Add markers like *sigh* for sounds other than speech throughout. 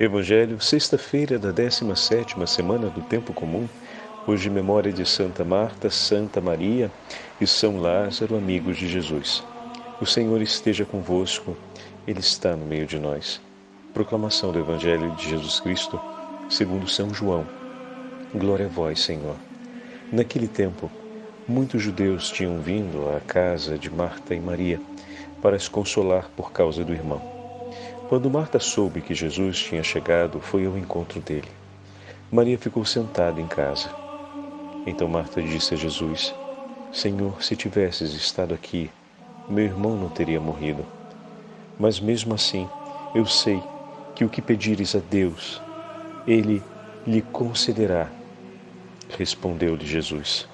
Evangelho, sexta-feira da 17ª semana do tempo comum, hoje memória de Santa Marta, Santa Maria e São Lázaro, amigos de Jesus. O Senhor esteja convosco, ele está no meio de nós. Proclamação do Evangelho de Jesus Cristo, segundo São João. Glória a vós, Senhor. Naquele tempo, muitos judeus tinham vindo à casa de Marta e Maria para se consolar por causa do irmão. Quando Marta soube que Jesus tinha chegado, foi ao encontro dele. Maria ficou sentada em casa. Então Marta disse a Jesus: Senhor, se tivesses estado aqui, meu irmão não teria morrido. Mas mesmo assim, eu sei que o que pedires a Deus, ele lhe concederá. Respondeu-lhe Jesus: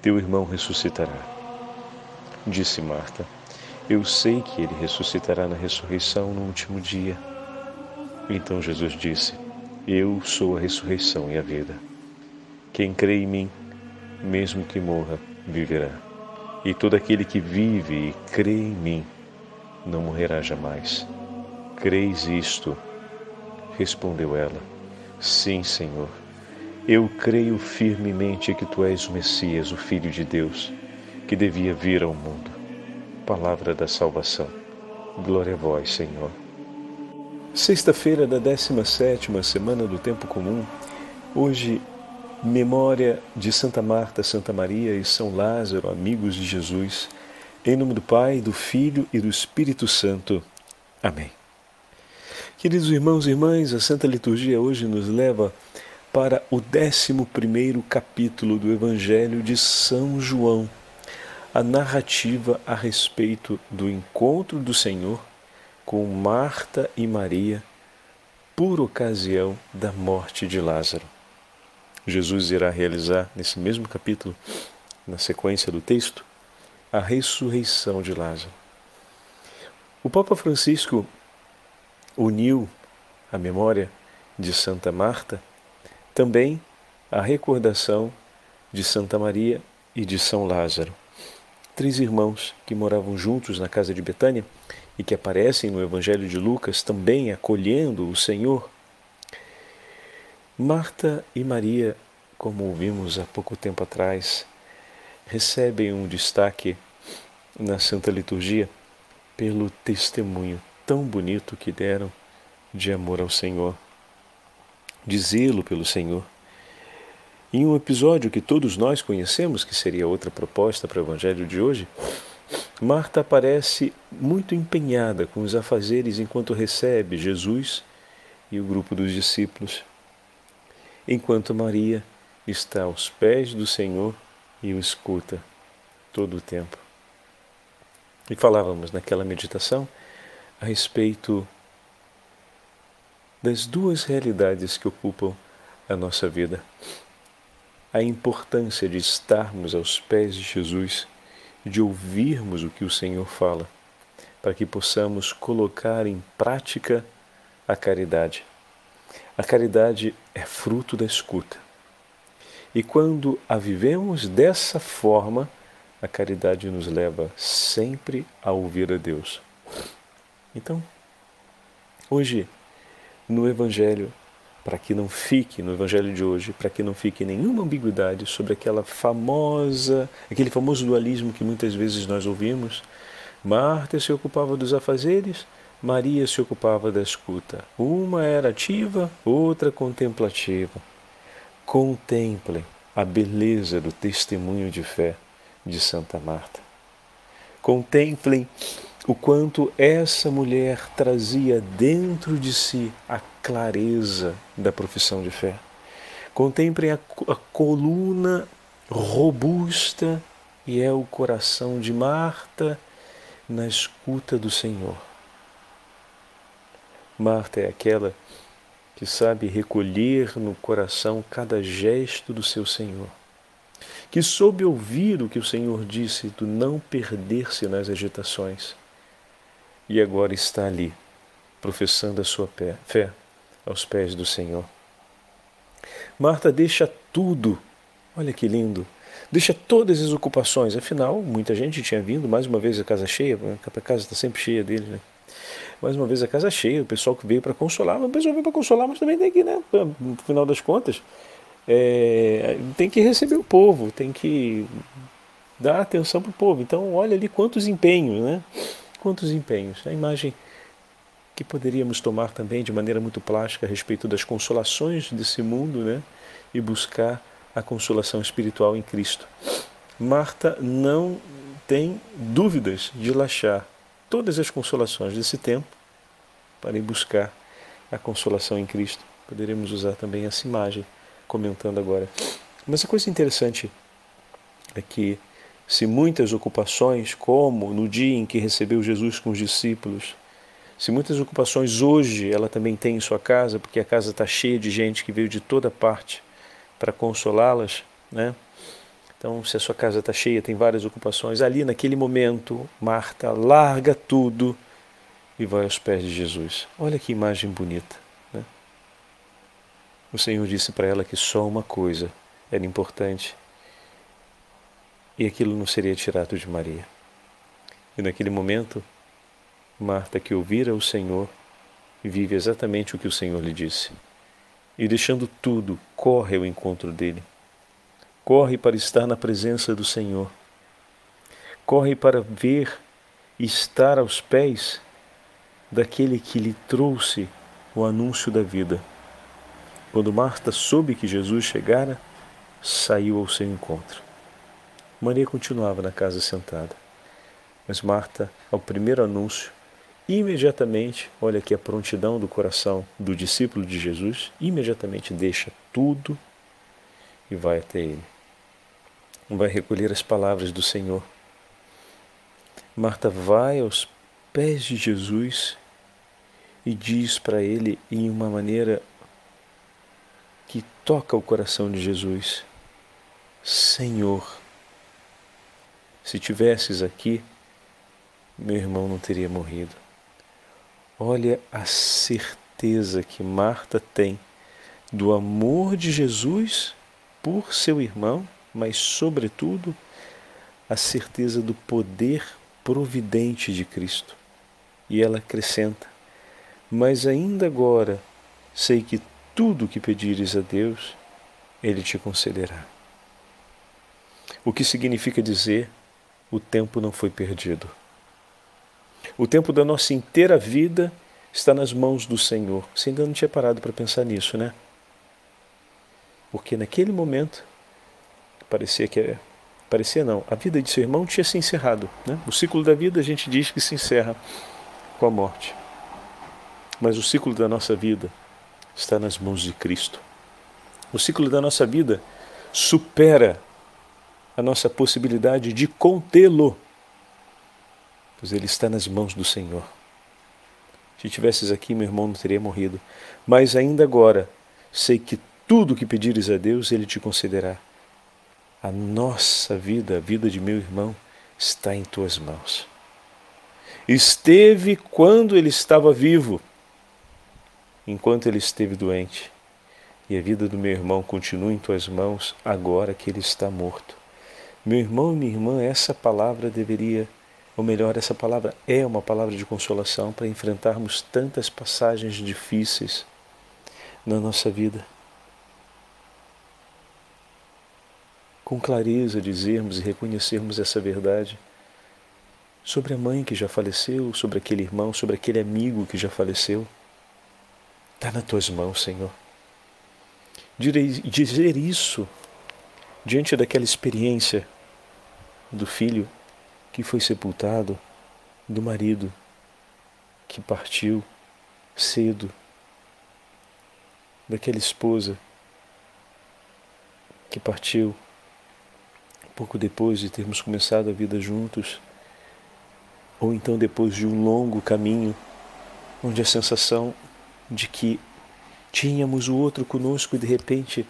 Teu irmão ressuscitará. Disse Marta: eu sei que ele ressuscitará na ressurreição no último dia. Então Jesus disse: Eu sou a ressurreição e a vida. Quem crê em mim, mesmo que morra, viverá. E todo aquele que vive e crê em mim, não morrerá jamais. Creis isto? Respondeu ela: Sim, Senhor. Eu creio firmemente que tu és o Messias, o Filho de Deus, que devia vir ao mundo palavra da salvação. Glória a vós, Senhor. Sexta-feira da 17 semana do Tempo Comum. Hoje, memória de Santa Marta, Santa Maria e São Lázaro, amigos de Jesus. Em nome do Pai, do Filho e do Espírito Santo. Amém. Queridos irmãos e irmãs, a Santa Liturgia hoje nos leva para o 11 capítulo do Evangelho de São João a narrativa a respeito do encontro do Senhor com Marta e Maria por ocasião da morte de Lázaro. Jesus irá realizar nesse mesmo capítulo, na sequência do texto, a ressurreição de Lázaro. O Papa Francisco uniu a memória de Santa Marta também a recordação de Santa Maria e de São Lázaro três irmãos que moravam juntos na casa de Betânia e que aparecem no Evangelho de Lucas também acolhendo o Senhor. Marta e Maria, como ouvimos há pouco tempo atrás, recebem um destaque na Santa Liturgia pelo testemunho tão bonito que deram de amor ao Senhor, de zelo pelo Senhor em um episódio que todos nós conhecemos, que seria outra proposta para o Evangelho de hoje, Marta aparece muito empenhada com os afazeres enquanto recebe Jesus e o grupo dos discípulos, enquanto Maria está aos pés do Senhor e o escuta todo o tempo. E falávamos naquela meditação a respeito das duas realidades que ocupam a nossa vida a importância de estarmos aos pés de Jesus, de ouvirmos o que o Senhor fala, para que possamos colocar em prática a caridade. A caridade é fruto da escuta. E quando a vivemos dessa forma, a caridade nos leva sempre a ouvir a Deus. Então, hoje, no Evangelho, para que não fique no evangelho de hoje, para que não fique nenhuma ambiguidade sobre aquela famosa, aquele famoso dualismo que muitas vezes nós ouvimos. Marta se ocupava dos afazeres, Maria se ocupava da escuta. Uma era ativa, outra contemplativa. Contemplem a beleza do testemunho de fé de Santa Marta. Contemplem o quanto essa mulher trazia dentro de si a clareza da profissão de fé. Contemplem a, a coluna robusta e é o coração de Marta na escuta do Senhor. Marta é aquela que sabe recolher no coração cada gesto do seu Senhor, que soube ouvir o que o Senhor disse do não perder-se nas agitações e agora está ali, professando a sua fé aos pés do Senhor. Marta deixa tudo, olha que lindo, deixa todas as ocupações, afinal, muita gente tinha vindo, mais uma vez a casa cheia, a casa está sempre cheia dele, né? Mais uma vez a casa cheia, o pessoal que veio para consolar, o pessoal veio para consolar, mas também tem que, né, no final das contas, é, tem que receber o povo, tem que dar atenção para o povo. Então, olha ali quantos empenhos, né? Quantos empenhos. A imagem que poderíamos tomar também de maneira muito plástica a respeito das consolações desse mundo, né? E buscar a consolação espiritual em Cristo. Marta não tem dúvidas de laxar todas as consolações desse tempo para ir buscar a consolação em Cristo. Poderemos usar também essa imagem comentando agora. Mas a coisa interessante é que se muitas ocupações, como no dia em que recebeu Jesus com os discípulos, se muitas ocupações hoje ela também tem em sua casa, porque a casa está cheia de gente que veio de toda parte para consolá-las, né? Então, se a sua casa está cheia, tem várias ocupações, ali naquele momento, Marta larga tudo e vai aos pés de Jesus. Olha que imagem bonita. Né? O Senhor disse para ela que só uma coisa era importante e aquilo não seria tirado de Maria. E naquele momento, Marta, que ouvira o Senhor, vive exatamente o que o Senhor lhe disse. E deixando tudo, corre ao encontro dele corre para estar na presença do Senhor, corre para ver e estar aos pés daquele que lhe trouxe o anúncio da vida. Quando Marta soube que Jesus chegara, saiu ao seu encontro. Maria continuava na casa sentada, mas Marta, ao primeiro anúncio, imediatamente, olha aqui a prontidão do coração do discípulo de Jesus, imediatamente deixa tudo e vai até ele vai recolher as palavras do Senhor. Marta vai aos pés de Jesus e diz para ele em uma maneira que toca o coração de Jesus: Senhor, se tivesses aqui, meu irmão não teria morrido. Olha a certeza que Marta tem do amor de Jesus por seu irmão mas, sobretudo, a certeza do poder providente de Cristo. E ela acrescenta: Mas ainda agora sei que tudo o que pedires a Deus, Ele te concederá. O que significa dizer: o tempo não foi perdido. O tempo da nossa inteira vida está nas mãos do Senhor. Você ainda não tinha parado para pensar nisso, né? Porque naquele momento parecia que é, parecia não, a vida de seu irmão tinha se encerrado. Né? O ciclo da vida a gente diz que se encerra com a morte. Mas o ciclo da nossa vida está nas mãos de Cristo. O ciclo da nossa vida supera a nossa possibilidade de contê-lo, pois ele está nas mãos do Senhor. Se tivesses aqui, meu irmão não teria morrido. Mas ainda agora, sei que tudo que pedires a Deus, ele te concederá. A nossa vida, a vida de meu irmão, está em tuas mãos. Esteve quando ele estava vivo, enquanto ele esteve doente. E a vida do meu irmão continua em tuas mãos agora que ele está morto. Meu irmão e minha irmã, essa palavra deveria, ou melhor, essa palavra é uma palavra de consolação para enfrentarmos tantas passagens difíceis na nossa vida. com clareza dizermos e reconhecermos essa verdade sobre a mãe que já faleceu, sobre aquele irmão, sobre aquele amigo que já faleceu. Está nas tuas mãos, Senhor. Dizer isso diante daquela experiência do filho que foi sepultado, do marido que partiu cedo, daquela esposa que partiu pouco depois de termos começado a vida juntos, ou então depois de um longo caminho, onde a sensação de que tínhamos o outro conosco e de repente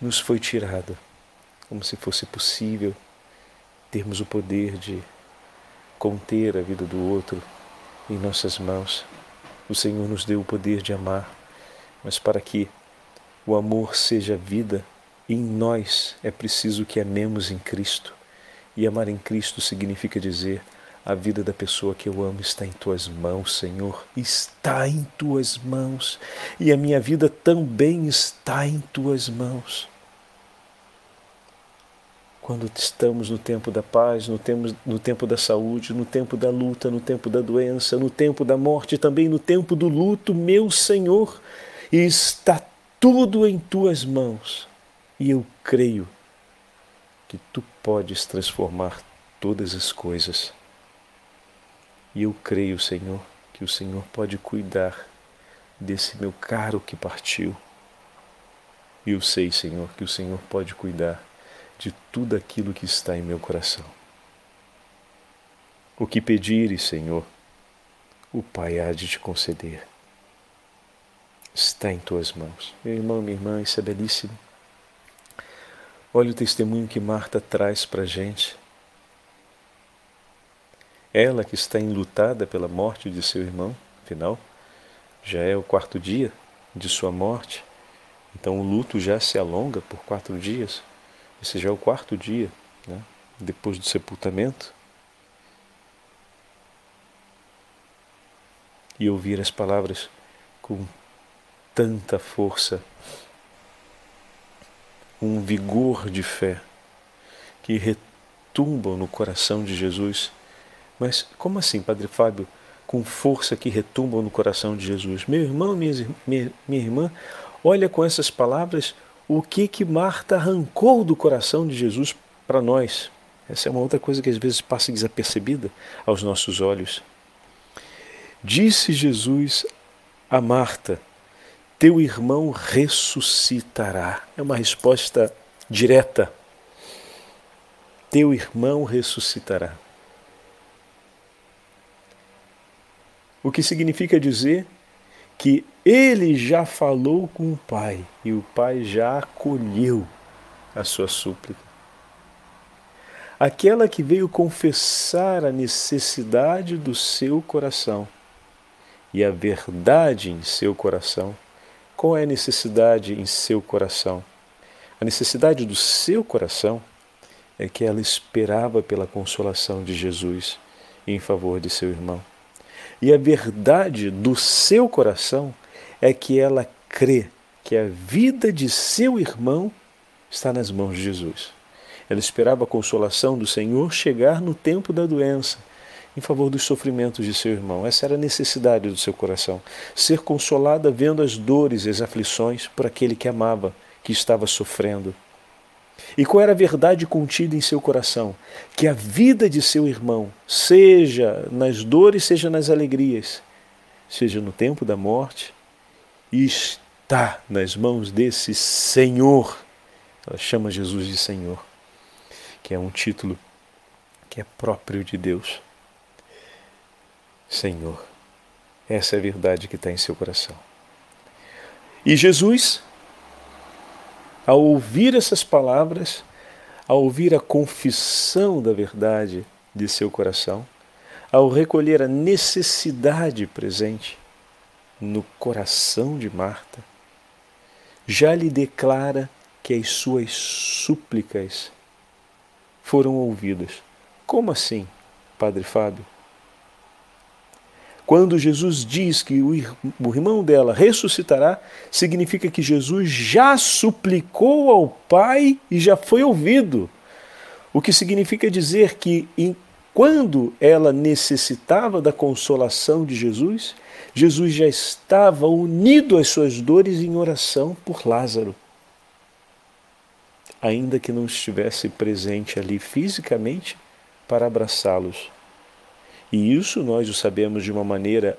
nos foi tirado, como se fosse possível termos o poder de conter a vida do outro em nossas mãos. O Senhor nos deu o poder de amar, mas para que o amor seja vida, em nós é preciso que amemos em Cristo. E amar em Cristo significa dizer: A vida da pessoa que eu amo está em tuas mãos, Senhor. Está em tuas mãos. E a minha vida também está em tuas mãos. Quando estamos no tempo da paz, no tempo, no tempo da saúde, no tempo da luta, no tempo da doença, no tempo da morte, também no tempo do luto, meu Senhor, está tudo em tuas mãos. E eu creio que tu podes transformar todas as coisas. E eu creio, Senhor, que o Senhor pode cuidar desse meu caro que partiu. E eu sei, Senhor, que o Senhor pode cuidar de tudo aquilo que está em meu coração. O que pedires, Senhor, o Pai há de te conceder. Está em tuas mãos. Meu irmão, minha irmã, isso é belíssimo. Olha o testemunho que Marta traz para a gente ela que está enlutada pela morte de seu irmão, afinal, já é o quarto dia de sua morte, então o luto já se alonga por quatro dias. Esse já é o quarto dia, né? depois do sepultamento. E ouvir as palavras com tanta força, um vigor de fé que retumbam no coração de Jesus mas como assim, Padre Fábio, com força que retumbam no coração de Jesus? Meu irmão, minha, minha, minha irmã, olha com essas palavras o que que Marta arrancou do coração de Jesus para nós. Essa é uma outra coisa que às vezes passa desapercebida aos nossos olhos. Disse Jesus a Marta: Teu irmão ressuscitará. É uma resposta direta. Teu irmão ressuscitará. o que significa dizer que ele já falou com o Pai e o Pai já acolheu a sua súplica. Aquela que veio confessar a necessidade do seu coração e a verdade em seu coração. Qual é a necessidade em seu coração? A necessidade do seu coração é que ela esperava pela consolação de Jesus em favor de seu irmão. E a verdade do seu coração é que ela crê que a vida de seu irmão está nas mãos de Jesus. Ela esperava a consolação do Senhor chegar no tempo da doença, em favor dos sofrimentos de seu irmão. Essa era a necessidade do seu coração. Ser consolada vendo as dores e as aflições por aquele que amava, que estava sofrendo. E qual era a verdade contida em seu coração? Que a vida de seu irmão, seja nas dores, seja nas alegrias, seja no tempo da morte, está nas mãos desse Senhor. Ela chama Jesus de Senhor, que é um título que é próprio de Deus. Senhor. Essa é a verdade que está em seu coração. E Jesus ao ouvir essas palavras, ao ouvir a confissão da verdade de seu coração, ao recolher a necessidade presente no coração de Marta, já lhe declara que as suas súplicas foram ouvidas. Como assim, Padre Fábio? Quando Jesus diz que o irmão dela ressuscitará, significa que Jesus já suplicou ao Pai e já foi ouvido. O que significa dizer que quando ela necessitava da consolação de Jesus, Jesus já estava unido às suas dores em oração por Lázaro. Ainda que não estivesse presente ali fisicamente para abraçá-los. E isso nós o sabemos de uma maneira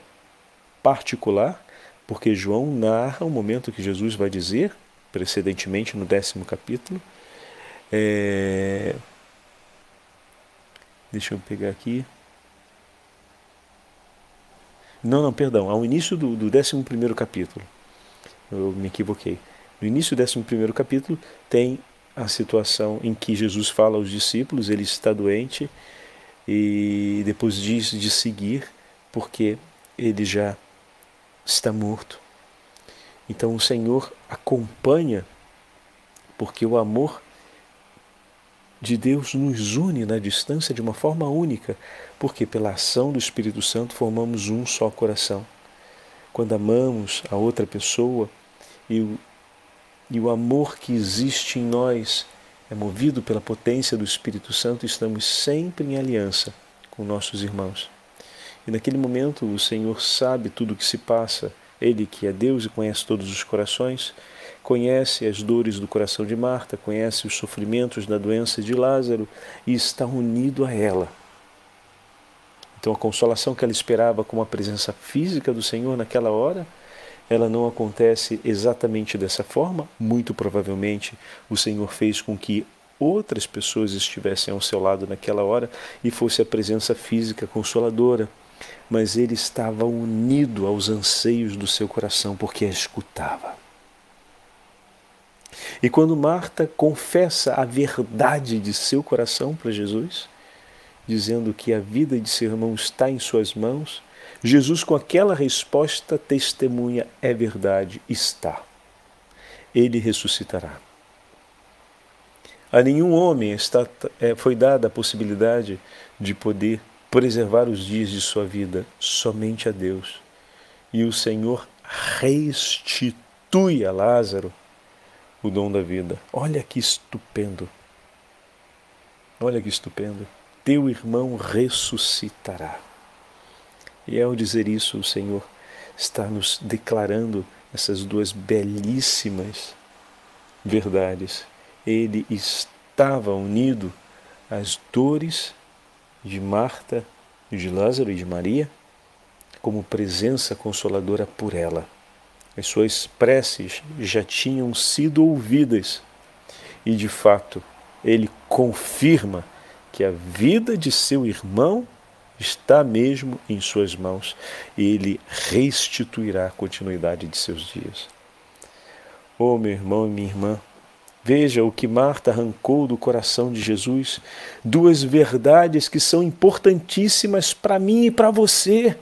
particular, porque João narra o momento que Jesus vai dizer, precedentemente no décimo capítulo. É... Deixa eu pegar aqui. Não, não, perdão, ao início do, do 11 capítulo. Eu me equivoquei. No início do 11 capítulo tem a situação em que Jesus fala aos discípulos, ele está doente e depois diz de seguir, porque ele já está morto. Então o Senhor acompanha, porque o amor de Deus nos une na distância de uma forma única, porque pela ação do Espírito Santo formamos um só coração. Quando amamos a outra pessoa e o, e o amor que existe em nós é movido pela potência do Espírito Santo, estamos sempre em aliança com nossos irmãos. E naquele momento o Senhor sabe tudo o que se passa, Ele que é Deus e conhece todos os corações, conhece as dores do coração de Marta, conhece os sofrimentos da doença de Lázaro e está unido a ela. Então a consolação que ela esperava com a presença física do Senhor naquela hora, ela não acontece exatamente dessa forma. Muito provavelmente o Senhor fez com que outras pessoas estivessem ao seu lado naquela hora e fosse a presença física consoladora. Mas ele estava unido aos anseios do seu coração porque a escutava. E quando Marta confessa a verdade de seu coração para Jesus, dizendo que a vida de seu irmão está em suas mãos, Jesus, com aquela resposta, testemunha: é verdade, está. Ele ressuscitará. A nenhum homem está, é, foi dada a possibilidade de poder preservar os dias de sua vida, somente a Deus. E o Senhor restitui a Lázaro o dom da vida. Olha que estupendo. Olha que estupendo. Teu irmão ressuscitará. E ao dizer isso, o Senhor está nos declarando essas duas belíssimas verdades. Ele estava unido às dores de Marta, de Lázaro e de Maria, como presença consoladora por ela. As suas preces já tinham sido ouvidas e, de fato, ele confirma que a vida de seu irmão está mesmo em suas mãos e ele restituirá a continuidade de seus dias. Oh, meu irmão e minha irmã, veja o que Marta arrancou do coração de Jesus, duas verdades que são importantíssimas para mim e para você.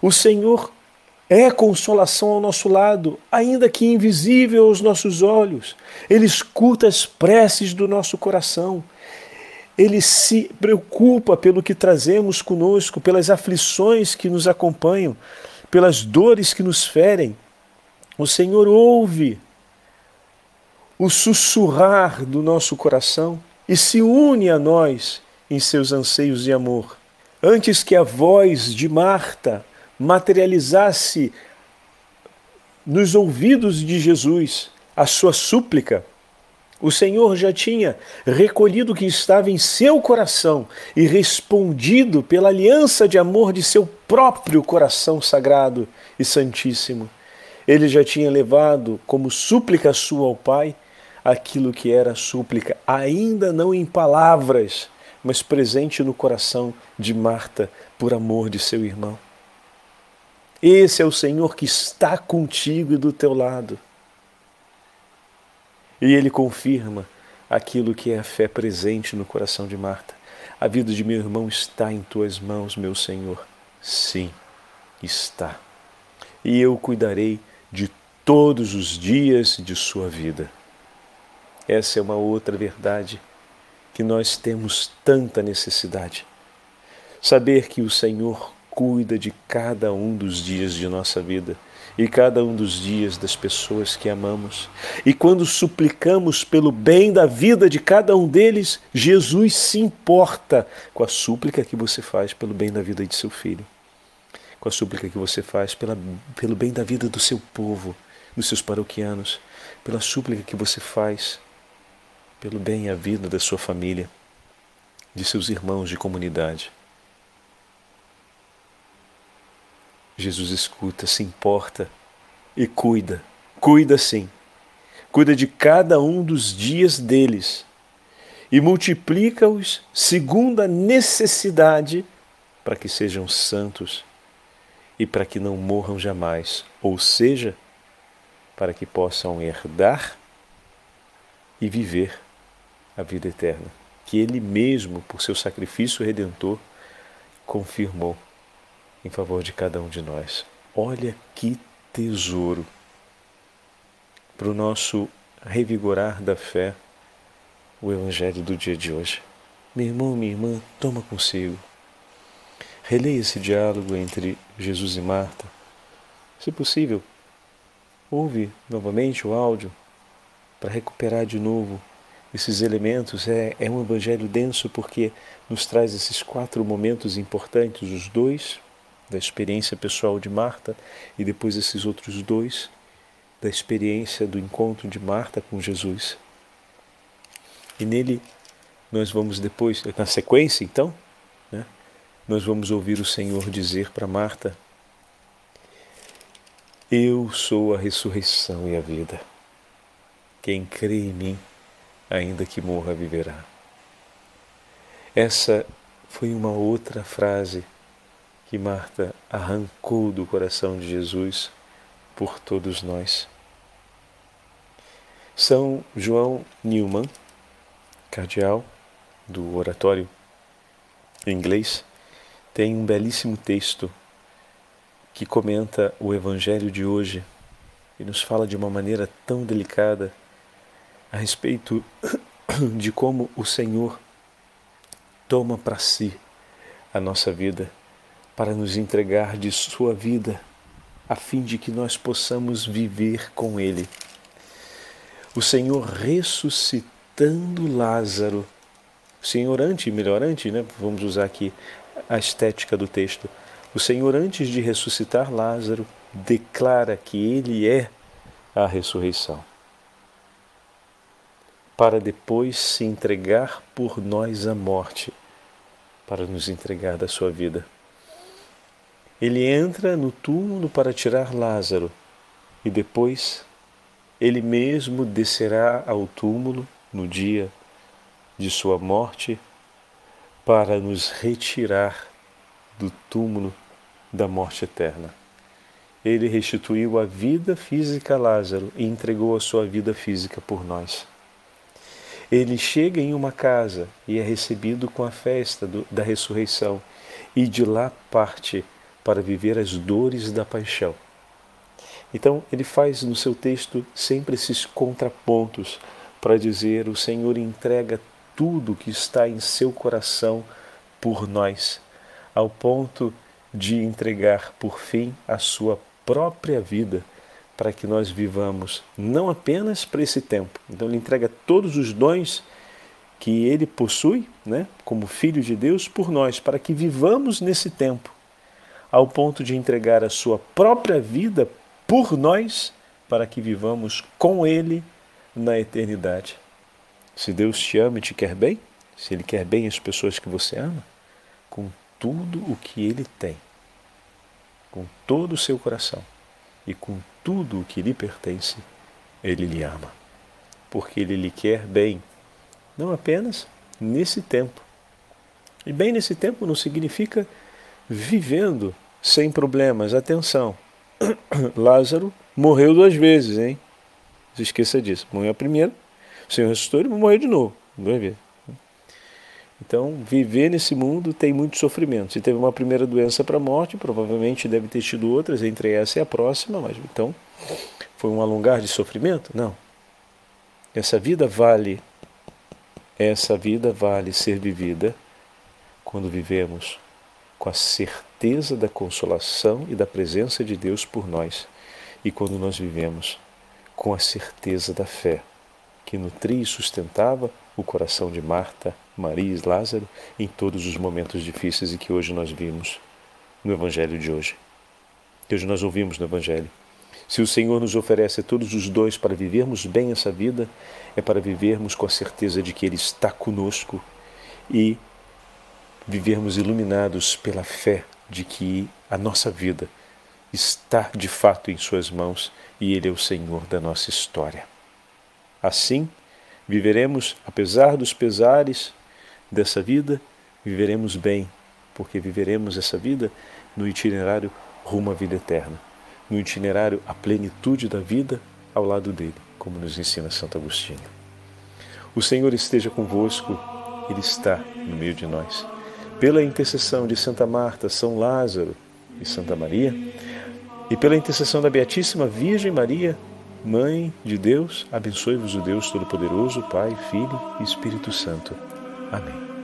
O Senhor é consolação ao nosso lado, ainda que invisível aos nossos olhos. Ele escuta as preces do nosso coração. Ele se preocupa pelo que trazemos conosco, pelas aflições que nos acompanham, pelas dores que nos ferem. O Senhor ouve o sussurrar do nosso coração e se une a nós em seus anseios de amor. Antes que a voz de Marta materializasse nos ouvidos de Jesus a sua súplica, o Senhor já tinha recolhido o que estava em seu coração e respondido pela aliança de amor de seu próprio coração sagrado e santíssimo. Ele já tinha levado como súplica sua ao Pai aquilo que era súplica, ainda não em palavras, mas presente no coração de Marta por amor de seu irmão. Esse é o Senhor que está contigo e do teu lado. E ele confirma aquilo que é a fé presente no coração de Marta. A vida de meu irmão está em tuas mãos, meu Senhor. Sim, está. E eu cuidarei de todos os dias de sua vida. Essa é uma outra verdade que nós temos tanta necessidade. Saber que o Senhor cuida de cada um dos dias de nossa vida e cada um dos dias das pessoas que amamos. E quando suplicamos pelo bem da vida de cada um deles, Jesus se importa com a súplica que você faz pelo bem da vida de seu filho, com a súplica que você faz pela, pelo bem da vida do seu povo, dos seus paroquianos, pela súplica que você faz pelo bem a vida da sua família, de seus irmãos de comunidade. Jesus escuta, se importa e cuida. Cuida sim. Cuida de cada um dos dias deles e multiplica-os segundo a necessidade para que sejam santos e para que não morram jamais, ou seja, para que possam herdar e viver a vida eterna, que Ele mesmo, por seu sacrifício redentor, confirmou em favor de cada um de nós. Olha que tesouro para o nosso revigorar da fé, o Evangelho do dia de hoje. Meu irmão, minha irmã, toma consigo. Releia esse diálogo entre Jesus e Marta. Se possível, ouve novamente o áudio para recuperar de novo esses elementos. É, é um evangelho denso porque nos traz esses quatro momentos importantes, os dois da experiência pessoal de Marta e depois esses outros dois da experiência do encontro de Marta com Jesus. E nele nós vamos depois, na sequência então, né, nós vamos ouvir o Senhor dizer para Marta: Eu sou a ressurreição e a vida. Quem crê em mim, ainda que morra, viverá. Essa foi uma outra frase que Marta arrancou do coração de Jesus por todos nós. São João Newman, cardeal do oratório inglês, tem um belíssimo texto que comenta o Evangelho de hoje e nos fala de uma maneira tão delicada a respeito *coughs* de como o Senhor toma para si a nossa vida para nos entregar de Sua vida, a fim de que nós possamos viver com Ele. O Senhor ressuscitando Lázaro Senhor antes, melhor antes, né? vamos usar aqui a estética do texto. O Senhor, antes de ressuscitar Lázaro, declara que Ele é a ressurreição, para depois se entregar por nós à morte, para nos entregar da sua vida. Ele entra no túmulo para tirar Lázaro e depois ele mesmo descerá ao túmulo no dia de sua morte para nos retirar do túmulo da morte eterna. Ele restituiu a vida física a Lázaro e entregou a sua vida física por nós. Ele chega em uma casa e é recebido com a festa do, da ressurreição e de lá parte para viver as dores da paixão. Então, ele faz no seu texto sempre esses contrapontos para dizer: o Senhor entrega tudo que está em seu coração por nós, ao ponto de entregar por fim a sua própria vida para que nós vivamos não apenas para esse tempo. Então ele entrega todos os dons que ele possui, né, como filho de Deus por nós, para que vivamos nesse tempo, ao ponto de entregar a sua própria vida por nós, para que vivamos com ele na eternidade. Se Deus te ama e te quer bem, se Ele quer bem as pessoas que você ama, com tudo o que Ele tem, com todo o seu coração e com tudo o que lhe pertence, Ele lhe ama. Porque Ele lhe quer bem, não apenas nesse tempo. E bem nesse tempo não significa vivendo sem problemas. Atenção, *coughs* Lázaro morreu duas vezes, hein? Não se esqueça disso. Morreu a primeira o Senhor ressuscitou, ele vai morrer de novo. Vai ver. Então, viver nesse mundo tem muito sofrimento. Se teve uma primeira doença para a morte, provavelmente deve ter tido outras, entre essa e a próxima, mas então foi um alongar de sofrimento? Não. Essa vida vale essa vida vale ser vivida quando vivemos com a certeza da consolação e da presença de Deus por nós e quando nós vivemos com a certeza da fé que nutria e sustentava o coração de Marta, Maria e Lázaro em todos os momentos difíceis e que hoje nós vimos no Evangelho de hoje. Que hoje nós ouvimos no Evangelho. Se o Senhor nos oferece todos os dois para vivermos bem essa vida, é para vivermos com a certeza de que Ele está conosco e vivermos iluminados pela fé de que a nossa vida está de fato em Suas mãos e Ele é o Senhor da nossa história. Assim, viveremos, apesar dos pesares dessa vida, viveremos bem, porque viveremos essa vida no itinerário rumo à vida eterna, no itinerário à plenitude da vida ao lado dele, como nos ensina Santo Agostinho. O Senhor esteja convosco, Ele está no meio de nós. Pela intercessão de Santa Marta, São Lázaro e Santa Maria, e pela intercessão da Beatíssima Virgem Maria, Mãe de Deus, abençoe-vos o Deus Todo-Poderoso, Pai, Filho e Espírito Santo. Amém.